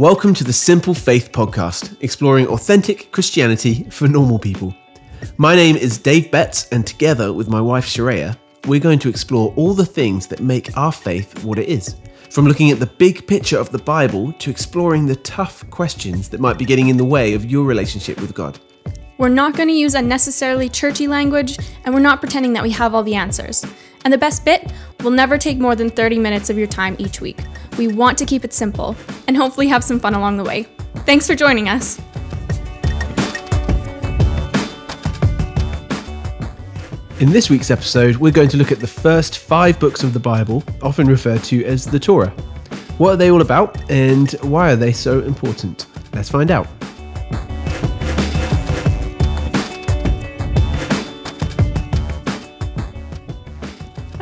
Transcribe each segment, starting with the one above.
Welcome to the Simple Faith Podcast, exploring authentic Christianity for normal people. My name is Dave Betts, and together with my wife Sharaya, we're going to explore all the things that make our faith what it is. From looking at the big picture of the Bible to exploring the tough questions that might be getting in the way of your relationship with God. We're not going to use unnecessarily churchy language, and we're not pretending that we have all the answers. And the best bit, we'll never take more than 30 minutes of your time each week. We want to keep it simple and hopefully have some fun along the way. Thanks for joining us. In this week's episode, we're going to look at the first five books of the Bible, often referred to as the Torah. What are they all about, and why are they so important? Let's find out.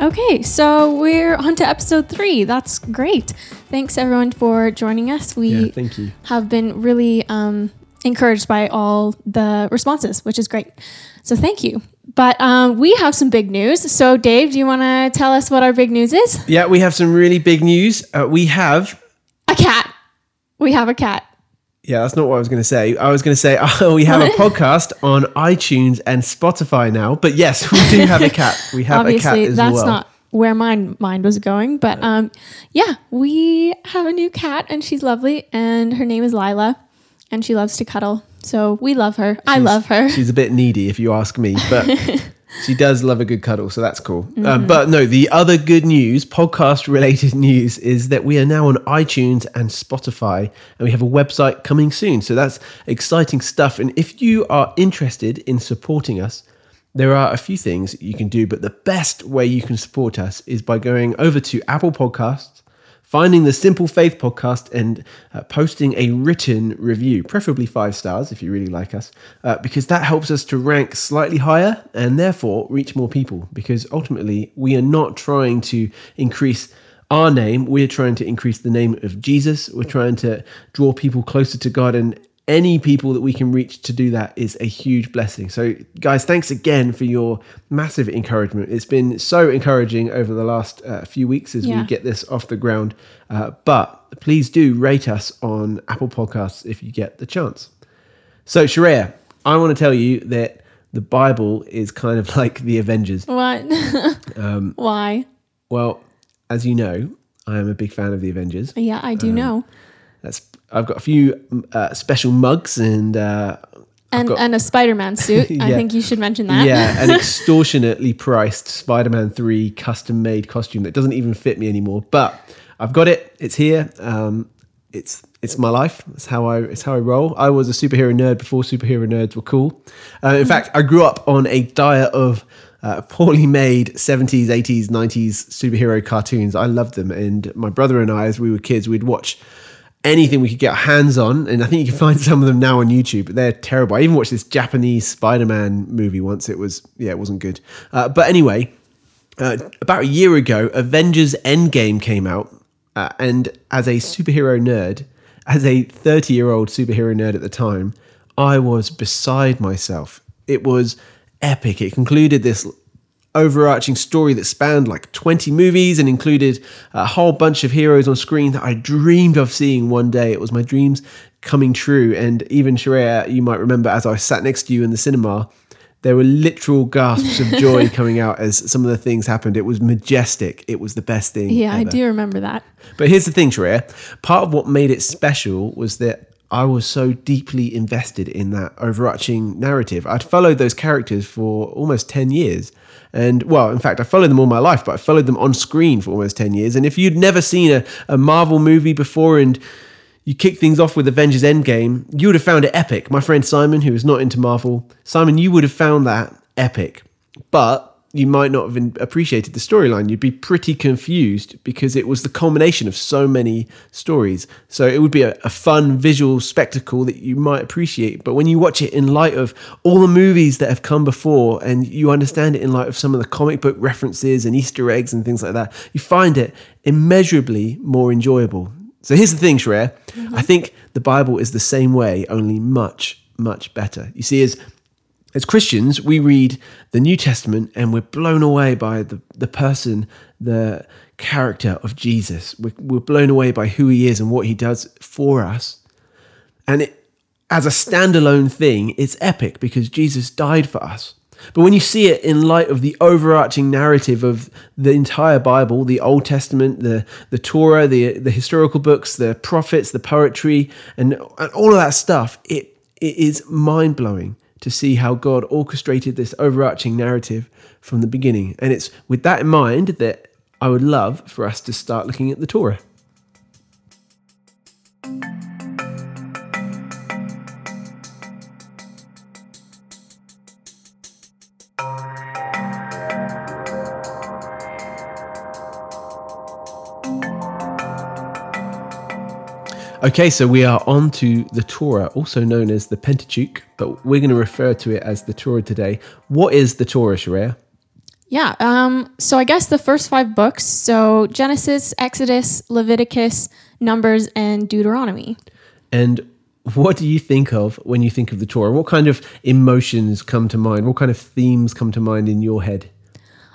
Okay, so we're on to episode three. That's great. Thanks everyone for joining us. We Yeah, thank you. have been really um, encouraged by all the responses, which is great. So thank you. But um, we have some big news. So, Dave, do you want to tell us what our big news is? Yeah, we have some really big news. Uh, we have A cat. We have a cat. Yeah, that's not what I was going to say. I was going to say, oh, we have a podcast on iTunes and Spotify now. But yes, we do have a cat. We have a cat as well. that's well. not where my mind was going. But um, yeah, we have a new cat, and she's lovely, and her name is Lila, and she loves to cuddle. So we love her. I love her. She's a bit needy, if you ask me, but she does love a good cuddle, so that's cool. Mm-hmm. Um, but no, the other good news, podcast related news, is that we are now on iTunes and Spotify, and we have a website coming soon. So that's exciting stuff. And if you are interested in supporting us, there are a few things you can do, but the best way you can support us is by going over to Apple Podcasts, finding the Simple Faith podcast, and uh, posting a written review, preferably five stars if you really like us, uh, because that helps us to rank slightly higher and therefore reach more people. Because ultimately, we are not trying to increase our name, we're trying to increase the name of Jesus. We're trying to draw people closer to God and any people that we can reach to do that is a huge blessing. So, guys, thanks again for your massive encouragement. It's been so encouraging over the last uh, few weeks as we get this off the ground. Uh, but please do rate us on Apple Podcasts if you get the chance. So, Sharaya, I want to tell you that the Bible is kind of like the Avengers. What? Um, Why? Well, as you know, I am a big fan of the Avengers. Yeah, I Um, do know. That's I've got a few uh, special mugs and uh, And got- and a Spider-Man suit. I think you should mention that. yeah, an extortionately priced Spider-Man Three custom-made costume that doesn't even fit me anymore. But I've got it. It's here. Um, it's it's my life. It's how I it's how I roll. I was a superhero nerd before superhero nerds were cool. Uh, in fact, I grew up on a diet of uh, poorly made 70s, 80s, 90s superhero cartoons. I loved them, and my brother and I, as we were kids, we'd watch anything we could get our hands on. And I think you can find some of them now on YouTube, but they're terrible. I even watched this Japanese Spider Man movie once. It was, yeah, it wasn't good. Uh, but anyway, uh, about a year ago, Avengers Endgame came out. Uh, and as a superhero nerd, as a 30 year old superhero nerd at the time, I was beside myself. It was epic. It concluded this overarching story that spanned like 20 movies and included a whole bunch of heroes on screen that I dreamed of seeing one day. It was my dreams coming true. And even Sharaya, you might remember as I sat next to you in the cinema, there were literal gasps of joy coming out as some of the things happened. It was majestic. It was the best thing. Yeah, I do remember that. But here's the thing, Sharaya. Part of what made it special was that I was so deeply invested in that overarching narrative. I'd followed those characters for almost 10 years. And well, in fact, I followed them all my life, but I followed them on screen for almost 10 years. And if you'd never seen a, a Marvel movie before and you kick things off with Avengers Endgame, you would have found it epic. My friend Simon, who is not into Marvel, Simon, you would have found that epic. But you might not have appreciated the storyline. You'd be pretty confused because it was the culmination of so many stories. So it would be a, a fun visual spectacle that you might appreciate. But when you watch it in light of all the movies that have come before and you understand it in light of some of the comic book references and Easter eggs and things like that, you find it immeasurably more enjoyable. So here's the thing, Sharaya. Mm-hmm. I think the Bible is the same way, only much, much better. You see, as As Christians, we read the New Testament and we're blown away by the, the person, the character of Jesus. We're, we're blown away by who he is and what he does for us. And it, as a standalone thing, it's epic because Jesus died for us. But when you see it in light of the overarching narrative of the entire Bible, the Old Testament, the, the Torah, the, the historical books, the prophets, the poetry, and, and all of that stuff, it, it is mind blowing to see how God orchestrated this overarching narrative from the beginning. And it's with that in mind that I would love for us to start looking at the Torah. Okay, so we are on to the Torah, also known as the Pentateuch, but we're going to refer to it as the Torah today. What is the Torah, Sharaya? Yeah. Um, so I guess the first five books so Genesis, Exodus, Leviticus, Numbers, and Deuteronomy. And what do you think of when you think of the Torah? What kind of emotions come to mind? What kind of themes come to mind in your head?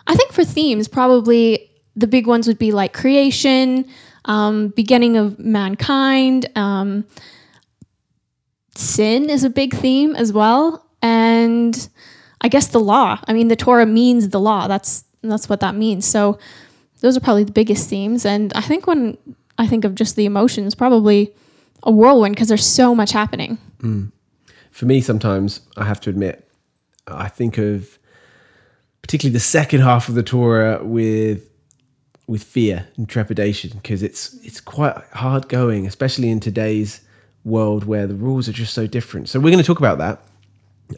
I think for themes, probably the big ones would be like creation, um, beginning of mankind. Um, sin is a big theme as well, and I guess the law. I mean, the Torah means the law. That's that's what that means. So those are probably the biggest themes. And I think when I think of just the emotions, probably a whirlwind because there's so much happening. Mm. For me, sometimes I have to admit, I think of particularly the second half of the Torah with with fear and trepidation because it's it's quite hard going, especially in today's world where the rules are just so different. So we're going to talk about that.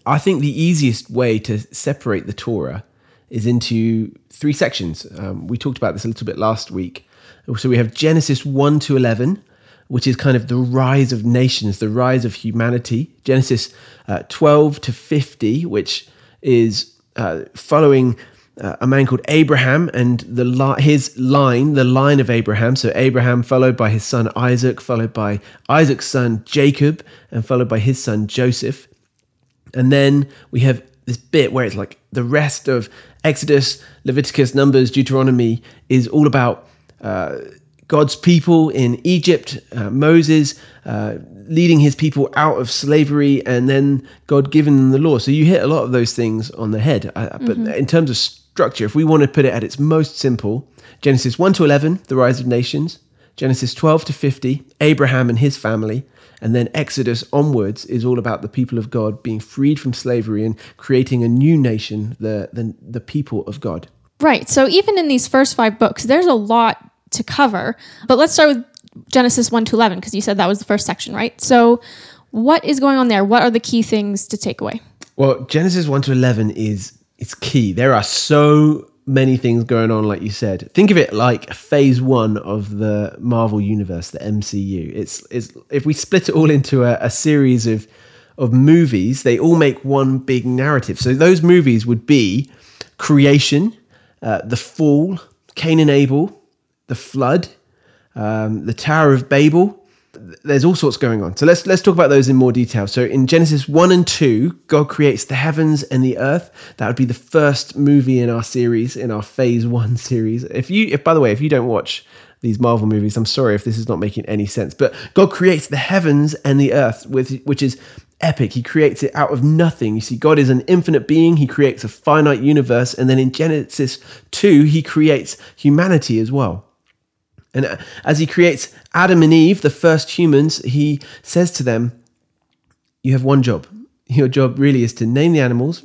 I think the easiest way to separate the Torah is into three sections. Um, we talked about this a little bit last week. So we have Genesis 1 to 11, which is kind of the rise of nations, the rise of humanity. Genesis uh, 12 to 50, which is uh, following uh, a man called Abraham and the li- his line, the line of Abraham. So Abraham followed by his son Isaac, followed by Isaac's son Jacob, and followed by his son Joseph. And then we have this bit where it's like the rest of Exodus, Leviticus, Numbers, Deuteronomy is all about uh, God's people in Egypt, uh, Moses uh, leading his people out of slavery, and then God giving them the law. So you hit a lot of those things on the head. Uh, but mm-hmm. in terms of structure, if we want to put it at its most simple, Genesis 1 to 11, the rise of nations, Genesis 12 to 50, Abraham and his family, and then Exodus onwards is all about the people of God being freed from slavery and creating a new nation, the, the, the people of God. Right. So even in these first five books, there's a lot to cover. But let's start with Genesis 1 to 11, because you said that was the first section, right? So what is going on there? What are the key things to take away? Well, Genesis 1 to 11 is it's key. There are so many things going on, like you said. Think of it like phase one of the Marvel universe, the MCU. It's, it's if we split it all into a, a series of of movies, they all make one big narrative. So those movies would be creation, uh, the fall, Cain and Abel, the flood, um, the Tower of Babel, there's all sorts going on. So let's let's talk about those in more detail. So in Genesis 1 and 2, God creates the heavens and the earth. That would be the first movie in our series, in our phase 1 series. If you if by the way, if you don't watch these Marvel movies, I'm sorry if this is not making any sense. But God creates the heavens and the earth with which is epic. He creates it out of nothing. You see, God is an infinite being. He creates a finite universe. And then in Genesis 2, he creates humanity as well. And uh, as he creates Adam and Eve, the first humans, he says to them, You have one job. Your job really is to name the animals.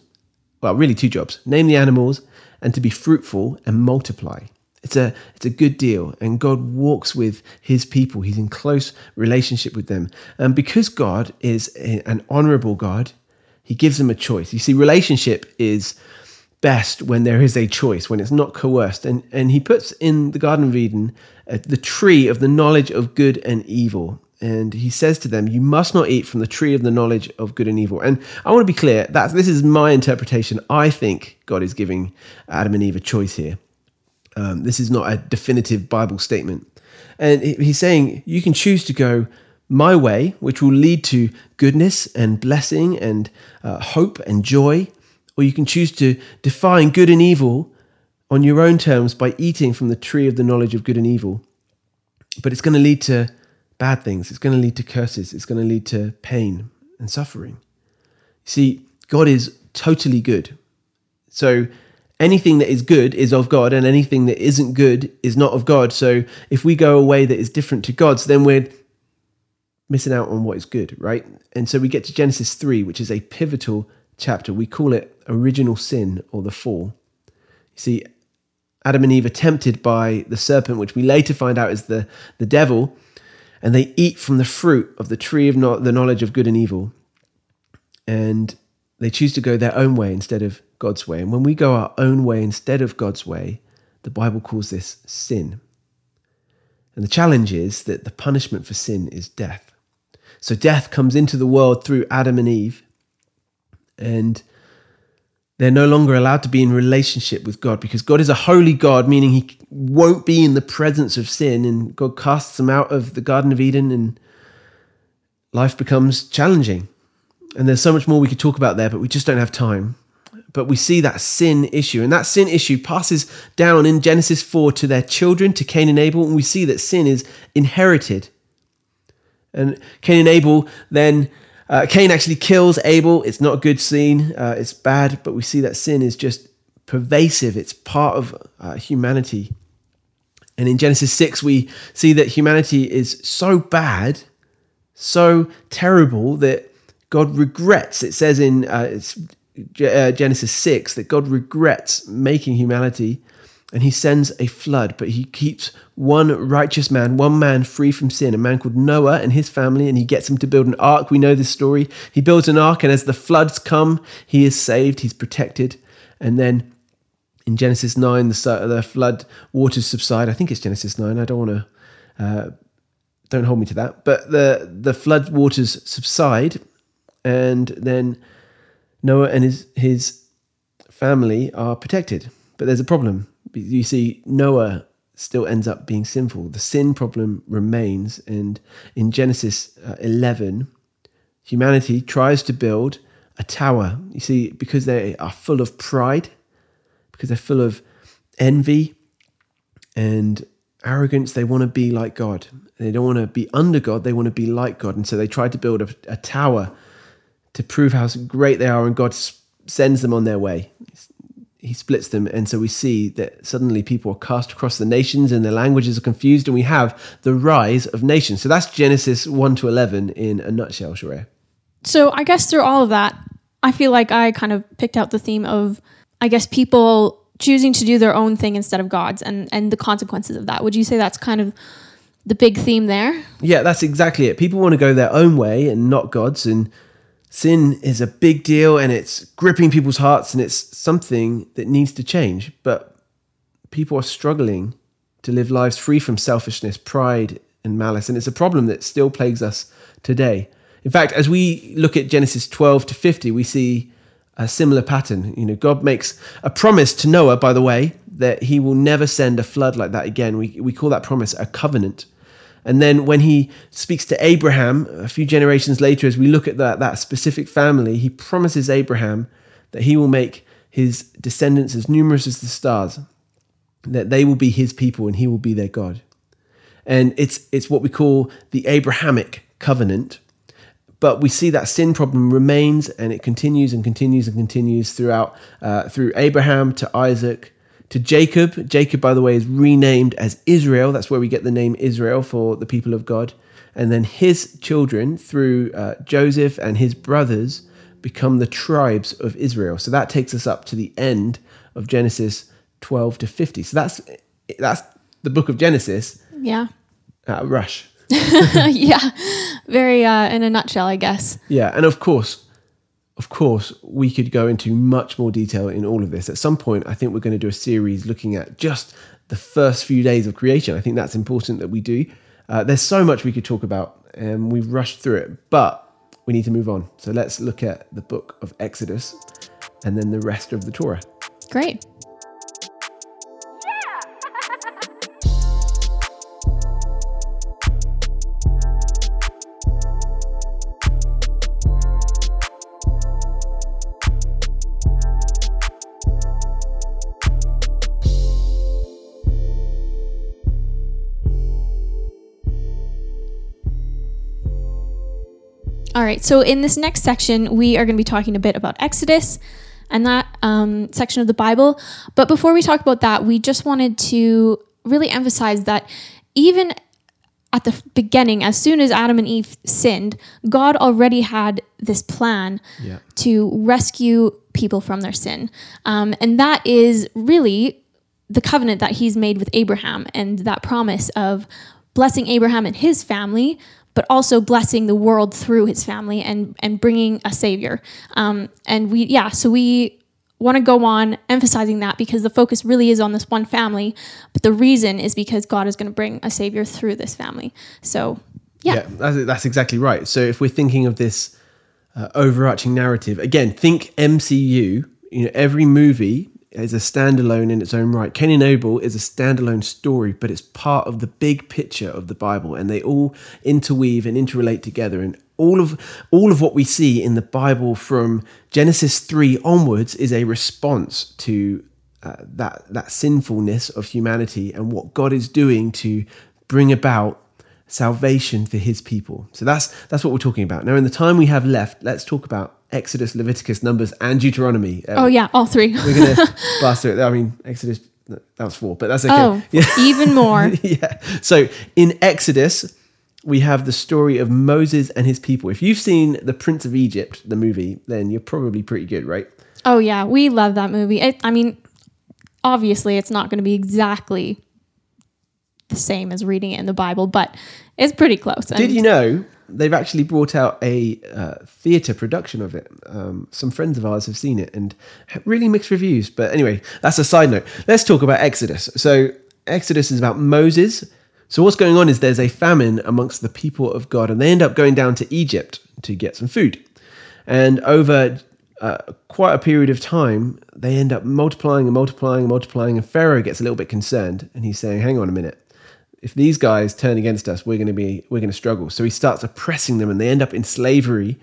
Well, really, two jobs name the animals and to be fruitful and multiply. It's a, it's a good deal. And God walks with his people, he's in close relationship with them. And because God is an honorable God, he gives them a choice. You see, relationship is best when there is a choice, when it's not coerced. And, and he puts in the Garden of Eden uh, the tree of the knowledge of good and evil. And he says to them, You must not eat from the tree of the knowledge of good and evil. And I want to be clear that this is my interpretation. I think God is giving Adam and Eve a choice here. Um, this is not a definitive Bible statement. And he's saying, You can choose to go my way, which will lead to goodness and blessing and uh, hope and joy, or you can choose to define good and evil on your own terms by eating from the tree of the knowledge of good and evil. But it's going to lead to bad things, it's going to lead to curses, it's going to lead to pain and suffering. See, God is totally good. So anything that is good is of God, and anything that isn't good is not of God. So if we go a way that is different to God's, then we're missing out on what is good, right? And so we get to Genesis 3, which is a pivotal chapter. We call it original sin or the fall. You see, Adam and Eve are tempted by the serpent, which we later find out is the, the devil, and they eat from the fruit of the tree of no- the knowledge of good and evil. And they choose to go their own way instead of God's way. And when we go our own way instead of God's way, the Bible calls this sin. And the challenge is that the punishment for sin is death. So death comes into the world through Adam and Eve, and they're no longer allowed to be in relationship with God because God is a holy God, meaning He won't be in the presence of sin, and God casts them out of the Garden of Eden, and life becomes challenging. And there's so much more we could talk about there, but we just don't have time. But we see that sin issue, and that sin issue passes down in Genesis 4 to their children, to Cain and Abel, and we see that sin is inherited and Cain and Abel then, uh, Cain actually kills Abel. It's not a good scene, uh, it's bad, but we see that sin is just pervasive, it's part of uh, humanity. And in Genesis 6, we see that humanity is so bad, so terrible that God regrets. It says in uh, uh, Genesis 6 that God regrets making humanity and he sends a flood, but he keeps one righteous man, one man free from sin, a man called Noah and his family, and he gets him to build an ark. We know this story. He builds an ark, and as the floods come, he is saved, he's protected. And then in Genesis 9, the, the flood waters subside. I think it's Genesis 9. I don't want to, uh, don't hold me to that. But the, the flood waters subside, and then Noah and his, his family are protected. But there's a problem you see, Noah still ends up being sinful. The sin problem remains. And in Genesis uh, 11, humanity tries to build a tower. You see, because they are full of pride, because they're full of envy and arrogance, they want to be like God. They don't want to be under God, they want to be like God. And so they try to build a, a tower to prove how great they are, and God sends them on their way he splits them and so we see that suddenly people are cast across the nations and their languages are confused and we have the rise of nations. So that's genesis 1 to 11 in a nutshell Sheree. so i guess through all of that i feel like i kind of picked out the theme of i guess people choosing to do their own thing instead of god's and and the consequences of that. Would you say that's kind of the big theme there? Yeah that's exactly it. People want to go their own way and not god's and sin is a big deal and it's gripping people's hearts and it's something that needs to change. But people are struggling to live lives free from selfishness, pride, and malice. And it's a problem that still plagues us today. In fact, as we look at Genesis 12 to 50, we see a similar pattern. You know, God makes a promise to Noah, by the way, that he will never send a flood like that again. We, we call that promise a covenant. And then when he speaks to Abraham a few generations later, as we look at that, that specific family, he promises Abraham that he will make his descendants as numerous as the stars, that they will be his people and he will be their God. And it's, it's what we call the Abrahamic covenant. But we see that sin problem remains and it continues and continues and continues throughout, uh, through Abraham to Isaac to Jacob. Jacob, by the way, is renamed as Israel. That's where we get the name Israel for the people of God. And then his children, through uh, Joseph and his brothers, become the tribes of Israel. So that takes us up to the end of Genesis 12 to 50. So that's that's the book of Genesis. Yeah. A rush. yeah. Very uh, in a nutshell, I guess. Yeah, and of course, of course, we could go into much more detail in all of this. At some point, I think we're going to do a series looking at just the first few days of creation. I think that's important that we do. Uh, there's so much we could talk about, and we've rushed through it, but we need to move on. So let's look at the book of Exodus and then the rest of the Torah. Great. All right. So in this next section, we are going to be talking a bit about Exodus and that um, section of the Bible. But before we talk about that, we just wanted to really emphasize that even at the beginning, as soon as Adam and Eve sinned, God already had this plan Yeah. to rescue people from their sin. Um, and that is really the covenant that he's made with Abraham and that promise of blessing Abraham and his family, but also blessing the world through his family and, and bringing a savior. Um, and we, yeah, so we want to go on emphasizing that because the focus really is on this one family, but the reason is because God is going to bring a savior through this family. So, yeah. Yeah, that's, that's exactly right. So if we're thinking of this uh, overarching narrative, again, think MCU. You know, every movie is a standalone in its own right. And Abel is a standalone story, but it's part of the big picture of the Bible, and they all interweave and interrelate together. And all of all of what we see in the Bible from Genesis three onwards is a response to uh, that that sinfulness of humanity and what God is doing to bring about salvation for his people. So that's that's what we're talking about. Now in the time we have left, let's talk about Exodus, Leviticus, Numbers and Deuteronomy. Um, Oh, yeah, all three. We're going to blast through it. I mean, Exodus that was 4, but that's okay. Oh, Yeah. even more. yeah. So in Exodus, we have the story of Moses and his people. If you've seen The Prince of Egypt, the movie, then you're probably pretty good, right? Oh yeah, we love that movie. It, I mean, obviously, it's not going to be exactly the same as reading it in the Bible, but it's pretty close. Did you know they've actually brought out a uh, theatre production of it? Um, some friends of ours have seen it and really mixed reviews. But anyway, that's a side note. Let's talk about Exodus. So, Exodus is about Moses. So, what's going on is there's a famine amongst the people of God, and they end up going down to Egypt to get some food. And over uh, quite a period of time, they end up multiplying and multiplying and multiplying. And Pharaoh gets a little bit concerned, and he's saying, "Hang on a minute. If these guys turn against us, we're going to be we're going to struggle." So he starts oppressing them, and they end up in slavery.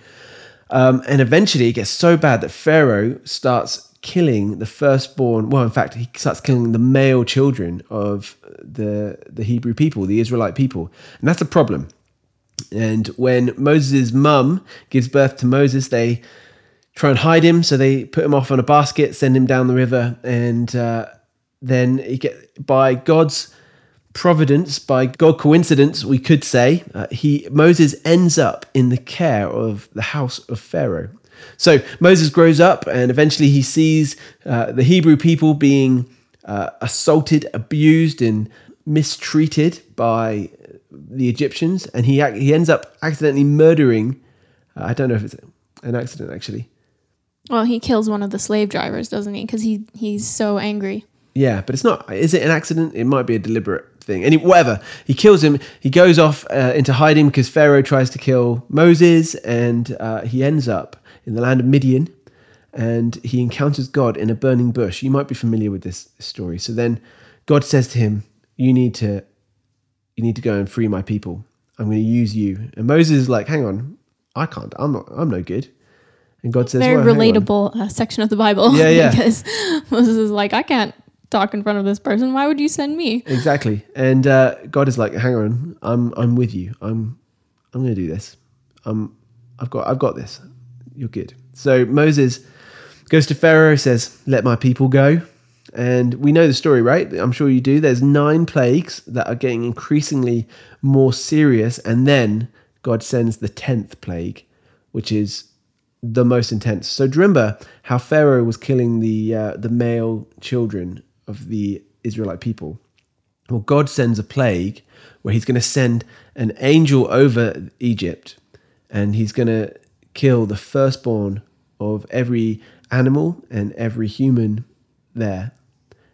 Um, and eventually, it gets so bad that Pharaoh starts killing the firstborn. Well, in fact, he starts killing the male children of the the Hebrew people, the Israelite people, and that's a problem. And when Moses' mum gives birth to Moses, they try and hide him. So they put him off on a basket, send him down the river, and uh, then he get by God's providence, by God coincidence, we could say, uh, he Moses ends up in the care of the house of Pharaoh. So Moses grows up, and eventually he sees uh, the Hebrew people being uh, assaulted, abused, and mistreated by the Egyptians, and he he ends up accidentally murdering. Uh, I don't know if it's an accident actually. Well, he kills one of the slave drivers, doesn't he? Because he he's so angry. Yeah, but it's not. Is it an accident? It might be a deliberate thing. Any whatever. He kills him. He goes off uh, into hiding because Pharaoh tries to kill Moses, and uh, he ends up in the land of Midian, and he encounters God in a burning bush. You might be familiar with this story. So then, God says to him, "You need to, you need to go and free my people. I'm going to use you." And Moses is like, "Hang on, I can't. I'm not. I'm no good." And God says, Very "Well, relatable uh, section of the Bible. Yeah, yeah. because Moses is like, I can't talk in front of this person. Why would you send me? Exactly. And uh, God is like, hang on, I'm I'm with you. I'm I'm gonna do this. Um I've got I've got this. You're good. So Moses goes to Pharaoh, says, Let my people go. And we know the story, right? I'm sure you do. There's nine plagues that are getting increasingly more serious, and then God sends the tenth plague, which is the most intense. So do you remember how Pharaoh was killing the uh, the male children of the Israelite people? Well, God sends a plague where He's going to send an angel over Egypt, and He's going to kill the firstborn of every animal and every human there.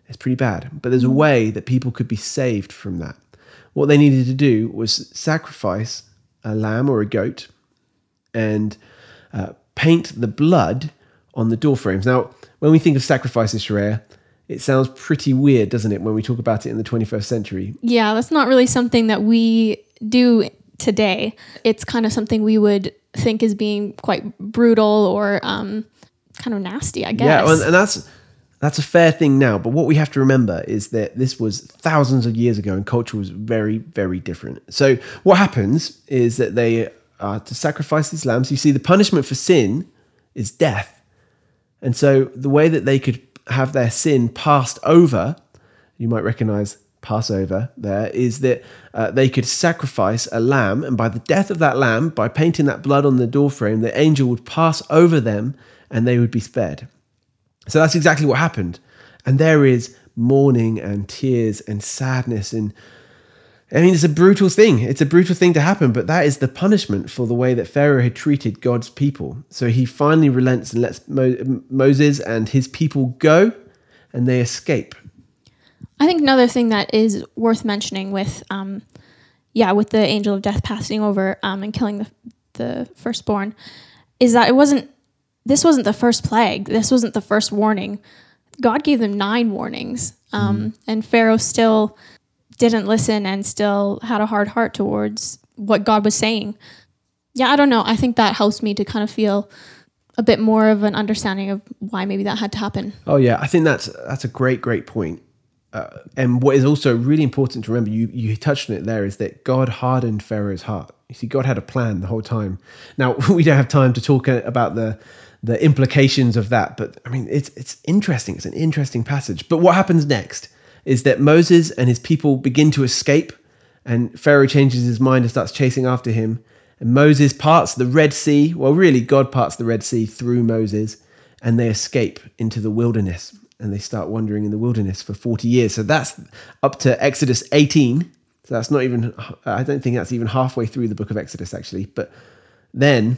It's pretty bad, but there's a way that people could be saved from that. What they needed to do was sacrifice a lamb or a goat and uh, paint the blood on the door frames. Now, when we think of sacrifices, Sharaya, it sounds pretty weird, doesn't it, when we talk about it in the 21st century? Yeah, that's not really something that we do today. It's kind of something we would think is being quite brutal or um, kind of nasty, I guess. Yeah, well, and that's that's a fair thing now. But what we have to remember is that this was thousands of years ago, and culture was very, very different. So what happens is that they are to sacrifice these lambs. You see, the punishment for sin is death. And so the way that they could have their sin passed over, you might recognize Passover there, is that uh, they could sacrifice a lamb, and by the death of that lamb, by painting that blood on the doorframe, the angel would pass over them and they would be spared. So that's exactly what happened. And there is mourning and tears and sadness and I mean, it's a brutal thing. It's a brutal thing to happen, but that is the punishment for the way that Pharaoh had treated God's people. So he finally relents and lets Mo- Moses and his people go, and they escape. I think another thing that is worth mentioning with, um, yeah, with the angel of death passing over um, and killing the the firstborn, is that it wasn't. This wasn't the first plague. This wasn't the first warning. God gave them nine warnings, um, mm. and Pharaoh still didn't listen and still had a hard heart towards what God was saying. Yeah, I don't know. I think that helps me to kind of feel a bit more of an understanding of why maybe that had to happen. Oh yeah, I think that's that's a great great point. Uh, and what is also really important to remember, you you touched on it there, is that God hardened Pharaoh's heart. You see, God had a plan the whole time. Now we don't have time to talk about the the implications of that, but I mean, it's it's interesting. It's an interesting passage. But what happens next? Is that Moses and his people begin to escape, and Pharaoh changes his mind and starts chasing after him. And Moses parts the Red Sea. Well, really, God parts the Red Sea through Moses, and they escape into the wilderness. And they start wandering in the wilderness for 40 years. So that's up to Exodus 18. So that's not even, I don't think that's even halfway through the book of Exodus, actually. But then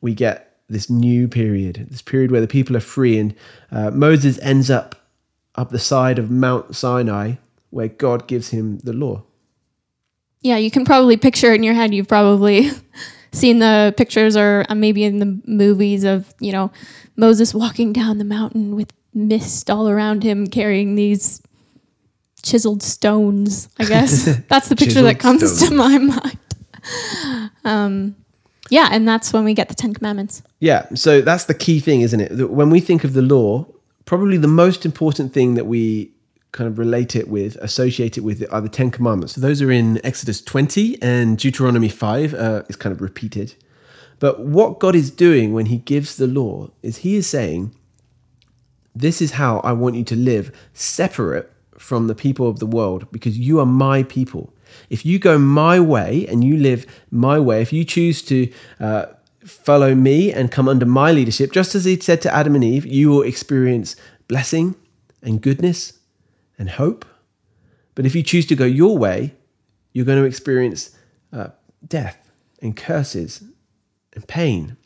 we get this new period, this period where the people are free. And uh, Moses ends up up the side of Mount Sinai where God gives him the law. Yeah, you can probably picture it in your head. You've probably seen the pictures or uh, maybe in the movies of, you know, Moses walking down the mountain with mist all around him carrying these chiseled stones, I guess. That's the picture that comes stones. to my mind. Um, yeah, and that's when we get the Ten Commandments. Yeah, so that's the key thing, isn't it? When we think of the law, probably the most important thing that we kind of relate it with, associate it with, are the Ten Commandments. So those are in Exodus 20 and Deuteronomy 5 uh, is kind of repeated. But what God is doing when He gives the law is He is saying, This is how I want you to live separate from the people of the world because you are my people. If you go my way and you live my way, if you choose to uh, follow me and come under my leadership, just as he'd said to Adam and Eve, you will experience blessing and goodness and hope. But if you choose to go your way, you're going to experience uh, death and curses and pain.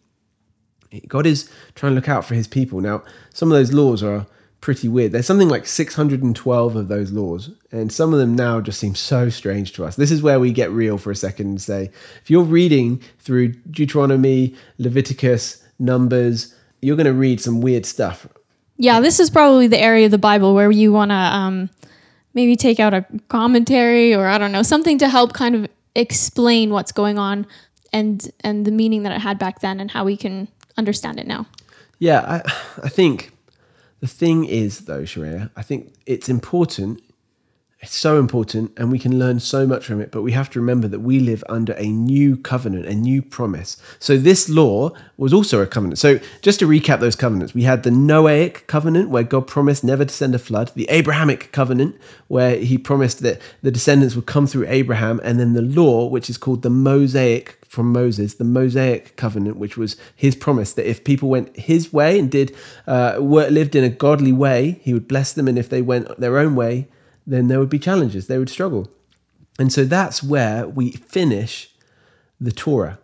God is trying to look out for his people. Now, some of those laws are pretty weird. There's something like 612 of those laws, and some of them now just seem so strange to us. This is where we get real for a second and say, if you're reading through Deuteronomy, Leviticus, Numbers, you're going to read some weird stuff. Yeah, this is probably the area of the Bible where you want to um, maybe take out a commentary or I don't know, something to help kind of explain what's going on and and the meaning that it had back then and how we can understand it now. Yeah, I I think the thing is, though, Sharaya, I think it's important. It's so important, and we can learn so much from it. But we have to remember that we live under a new covenant, a new promise. So, this law was also a covenant. So, just to recap those covenants, we had the Noahic covenant, where God promised never to send a flood, the Abrahamic covenant, where he promised that the descendants would come through Abraham, and then the law, which is called the Mosaic from Moses, the Mosaic covenant, which was his promise that if people went his way and did uh, lived in a godly way, he would bless them, and if they went their own way, then there would be challenges, they would struggle. And so that's where we finish the Torah.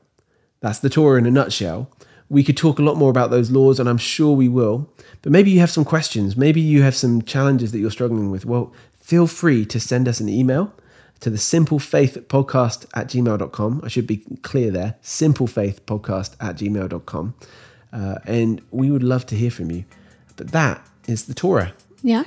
That's the Torah in a nutshell. We could talk a lot more about those laws, and I'm sure we will. But maybe you have some questions. Maybe you have some challenges that you're struggling with. Well, feel free to send us an email to the Simple Faith Podcast at gmail.com. I should be clear there Simple Faith Podcast at gmail.com. Uh, and we would love to hear from you. But that is the Torah. Yeah.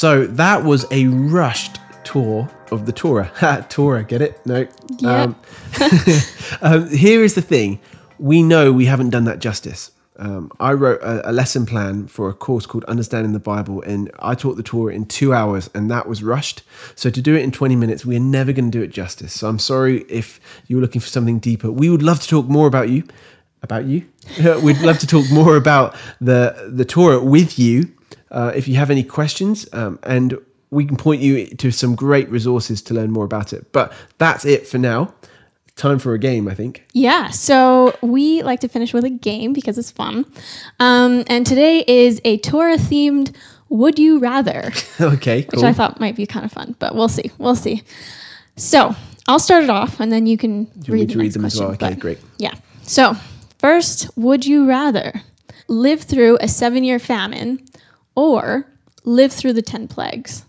So that was a rushed tour of the Torah. Torah, get it? No. Yeah. Um, um, here is the thing we know we haven't done that justice. Um, I wrote a, a lesson plan for a course called Understanding the Bible, and I taught the Torah in two hours, and that was rushed. So to do it in 20 minutes, we're never going to do it justice. So I'm sorry if you're looking for something deeper. We would love to talk more about you, about you. We'd love to talk more about the the Torah with you. Uh, if you have any questions, um, and we can point you to some great resources to learn more about it. But that's it for now. Time for a game, I think. Yeah, so we like to finish with a game because it's fun. Um, and today is a Torah themed Would You Rather, okay, which. I thought might be kind of fun, but we'll see. We'll see. So I'll start it off and then you can you read, the to read them as well? Okay, great. Yeah. So, first, would you rather live through a seven year famine or live through the 10 plagues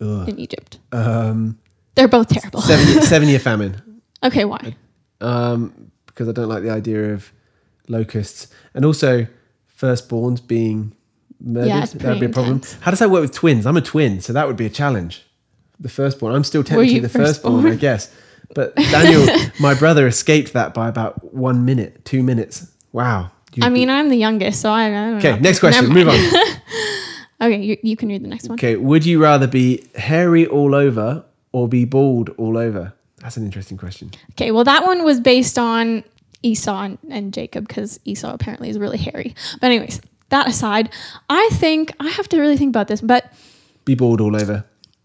in Egypt? Um, They're both terrible. seven, year, seven year famine. okay, why? Um, because I don't like the idea of locusts, and also firstborns being murdered. Yeah, it's that would be a problem. intense. How does that work with twins? I'm a twin, so that would be a challenge. The firstborn. I'm still technically you the firstborn, I guess. But Daniel, my brother, escaped that by about one minute, two minutes. Wow. You'd I mean, I'm the youngest, so I, I don't know. okay. Next question. Never Move mind. on. Okay, you, you can read the next one. Okay. Would you rather be hairy all over or be bald all over? That's an interesting question. Okay, well, that one was based on Esau and, and Jacob because Esau apparently is really hairy. But, anyways, that aside, I think I have to really think about this, but Be bald all over.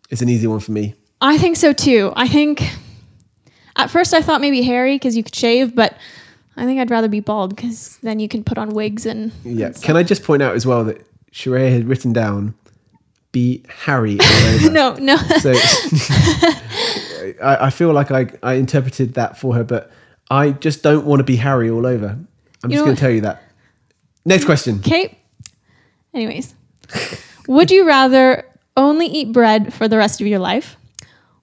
It's an easy one for me. I think so too. I think at first I thought maybe hairy because you could shave, but I think I'd rather be bald because then you can put on wigs and. Yeah. and. Can I just point out as well that Sheree had written down be Harry all over. No, no. So I, I feel like I, I interpreted that for her, but I just don't want to be Harry all over. I'm You just going to tell you that. Next mm, question. Okay. Anyways, would you rather only eat bread for the rest of your life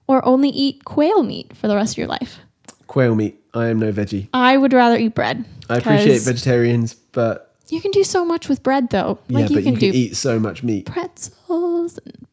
or only eat quail meat for the rest of your life? Quail meat. I am no veggie. I would rather eat bread. I appreciate vegetarians, but You can do so much with bread, though. Like yeah, you but can you can do eat so much meat. pretzels. And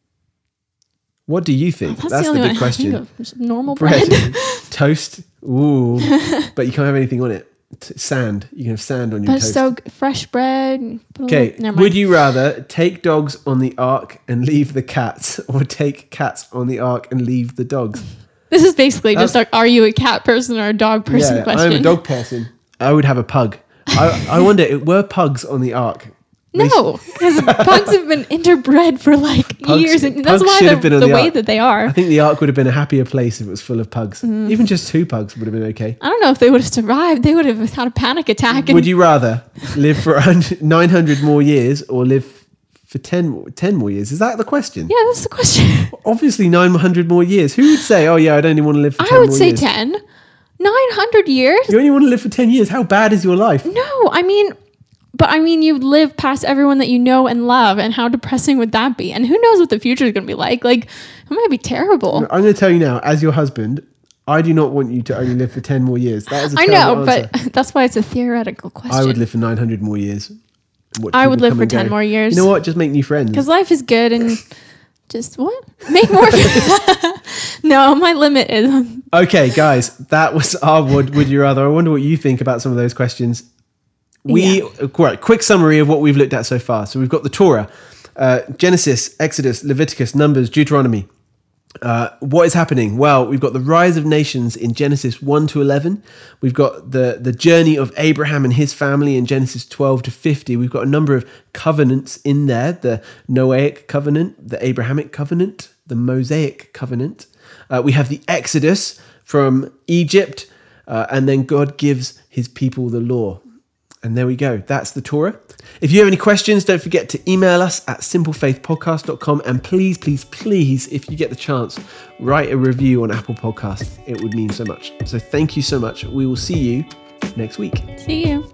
What do you think? that's, the only big one I think question. of. Just normal Bread, bread. toast, ooh, but you can't have anything on it. T- sand. You can have sand on your but it's toast. so g- fresh bread. put a Okay, little- never would you rather take dogs on the ark and leave the cats, or take cats on the ark and leave the dogs? This is basically just like, are you a cat person or a dog person yeah, question. I'm a dog person. I would have a pug. I, I wonder, if were pugs on the ark? No, because pugs have been interbred for like Pugs- years, and that's why they're have been on the, the way that they are. I think the ark would have been a happier place if it was full of pugs. Mm. Even just two pugs would have been okay. I don't know if they would have survived. They would have had a panic attack. Would you rather live for 900 more years or live for 10, more- 10 more years? Is that the question? yeah, that's the question. Obviously, 900 more years. Who would say, oh, yeah, I'd only want to live for 10 I would say years? 10. 900 years? You only want to live for 10 years. How bad is your life? No, I mean, but I mean, you live past everyone that you know and love, and how depressing would that be? And who knows what the future is going to be like? Like, it might be terrible. I'm going to tell you now, as your husband, I do not want you to only live for 10 more years. That is a I know, answer. but that's why it's a theoretical question. I would live for 900 more years. I would live for 10 go. more years. You know what? Just make new friends. Because life is good and just what? Make more. no, my limit is. Okay, guys, that was our would would you rather. I wonder what you think about some of those questions. We right, quick summary of what we've looked at so far. So we've got the Torah, uh, Genesis, Exodus, Leviticus, Numbers, Deuteronomy. Uh, what is happening? Well, we've got the rise of nations in Genesis 1 to 11. We've got the, the journey of Abraham and his family in Genesis 12 to 50. We've got a number of covenants in there the Noahic covenant, the Abrahamic covenant, the Mosaic covenant. Uh, we have the Exodus from Egypt, uh, and then God gives his people the law. And there we go. That's the Torah. If you have any questions, don't forget to email us at simplefaithpodcast.com. And please, please, please, if you get the chance, write a review on Apple Podcasts. It would mean so much. So thank you so much. We will see you next week. See you.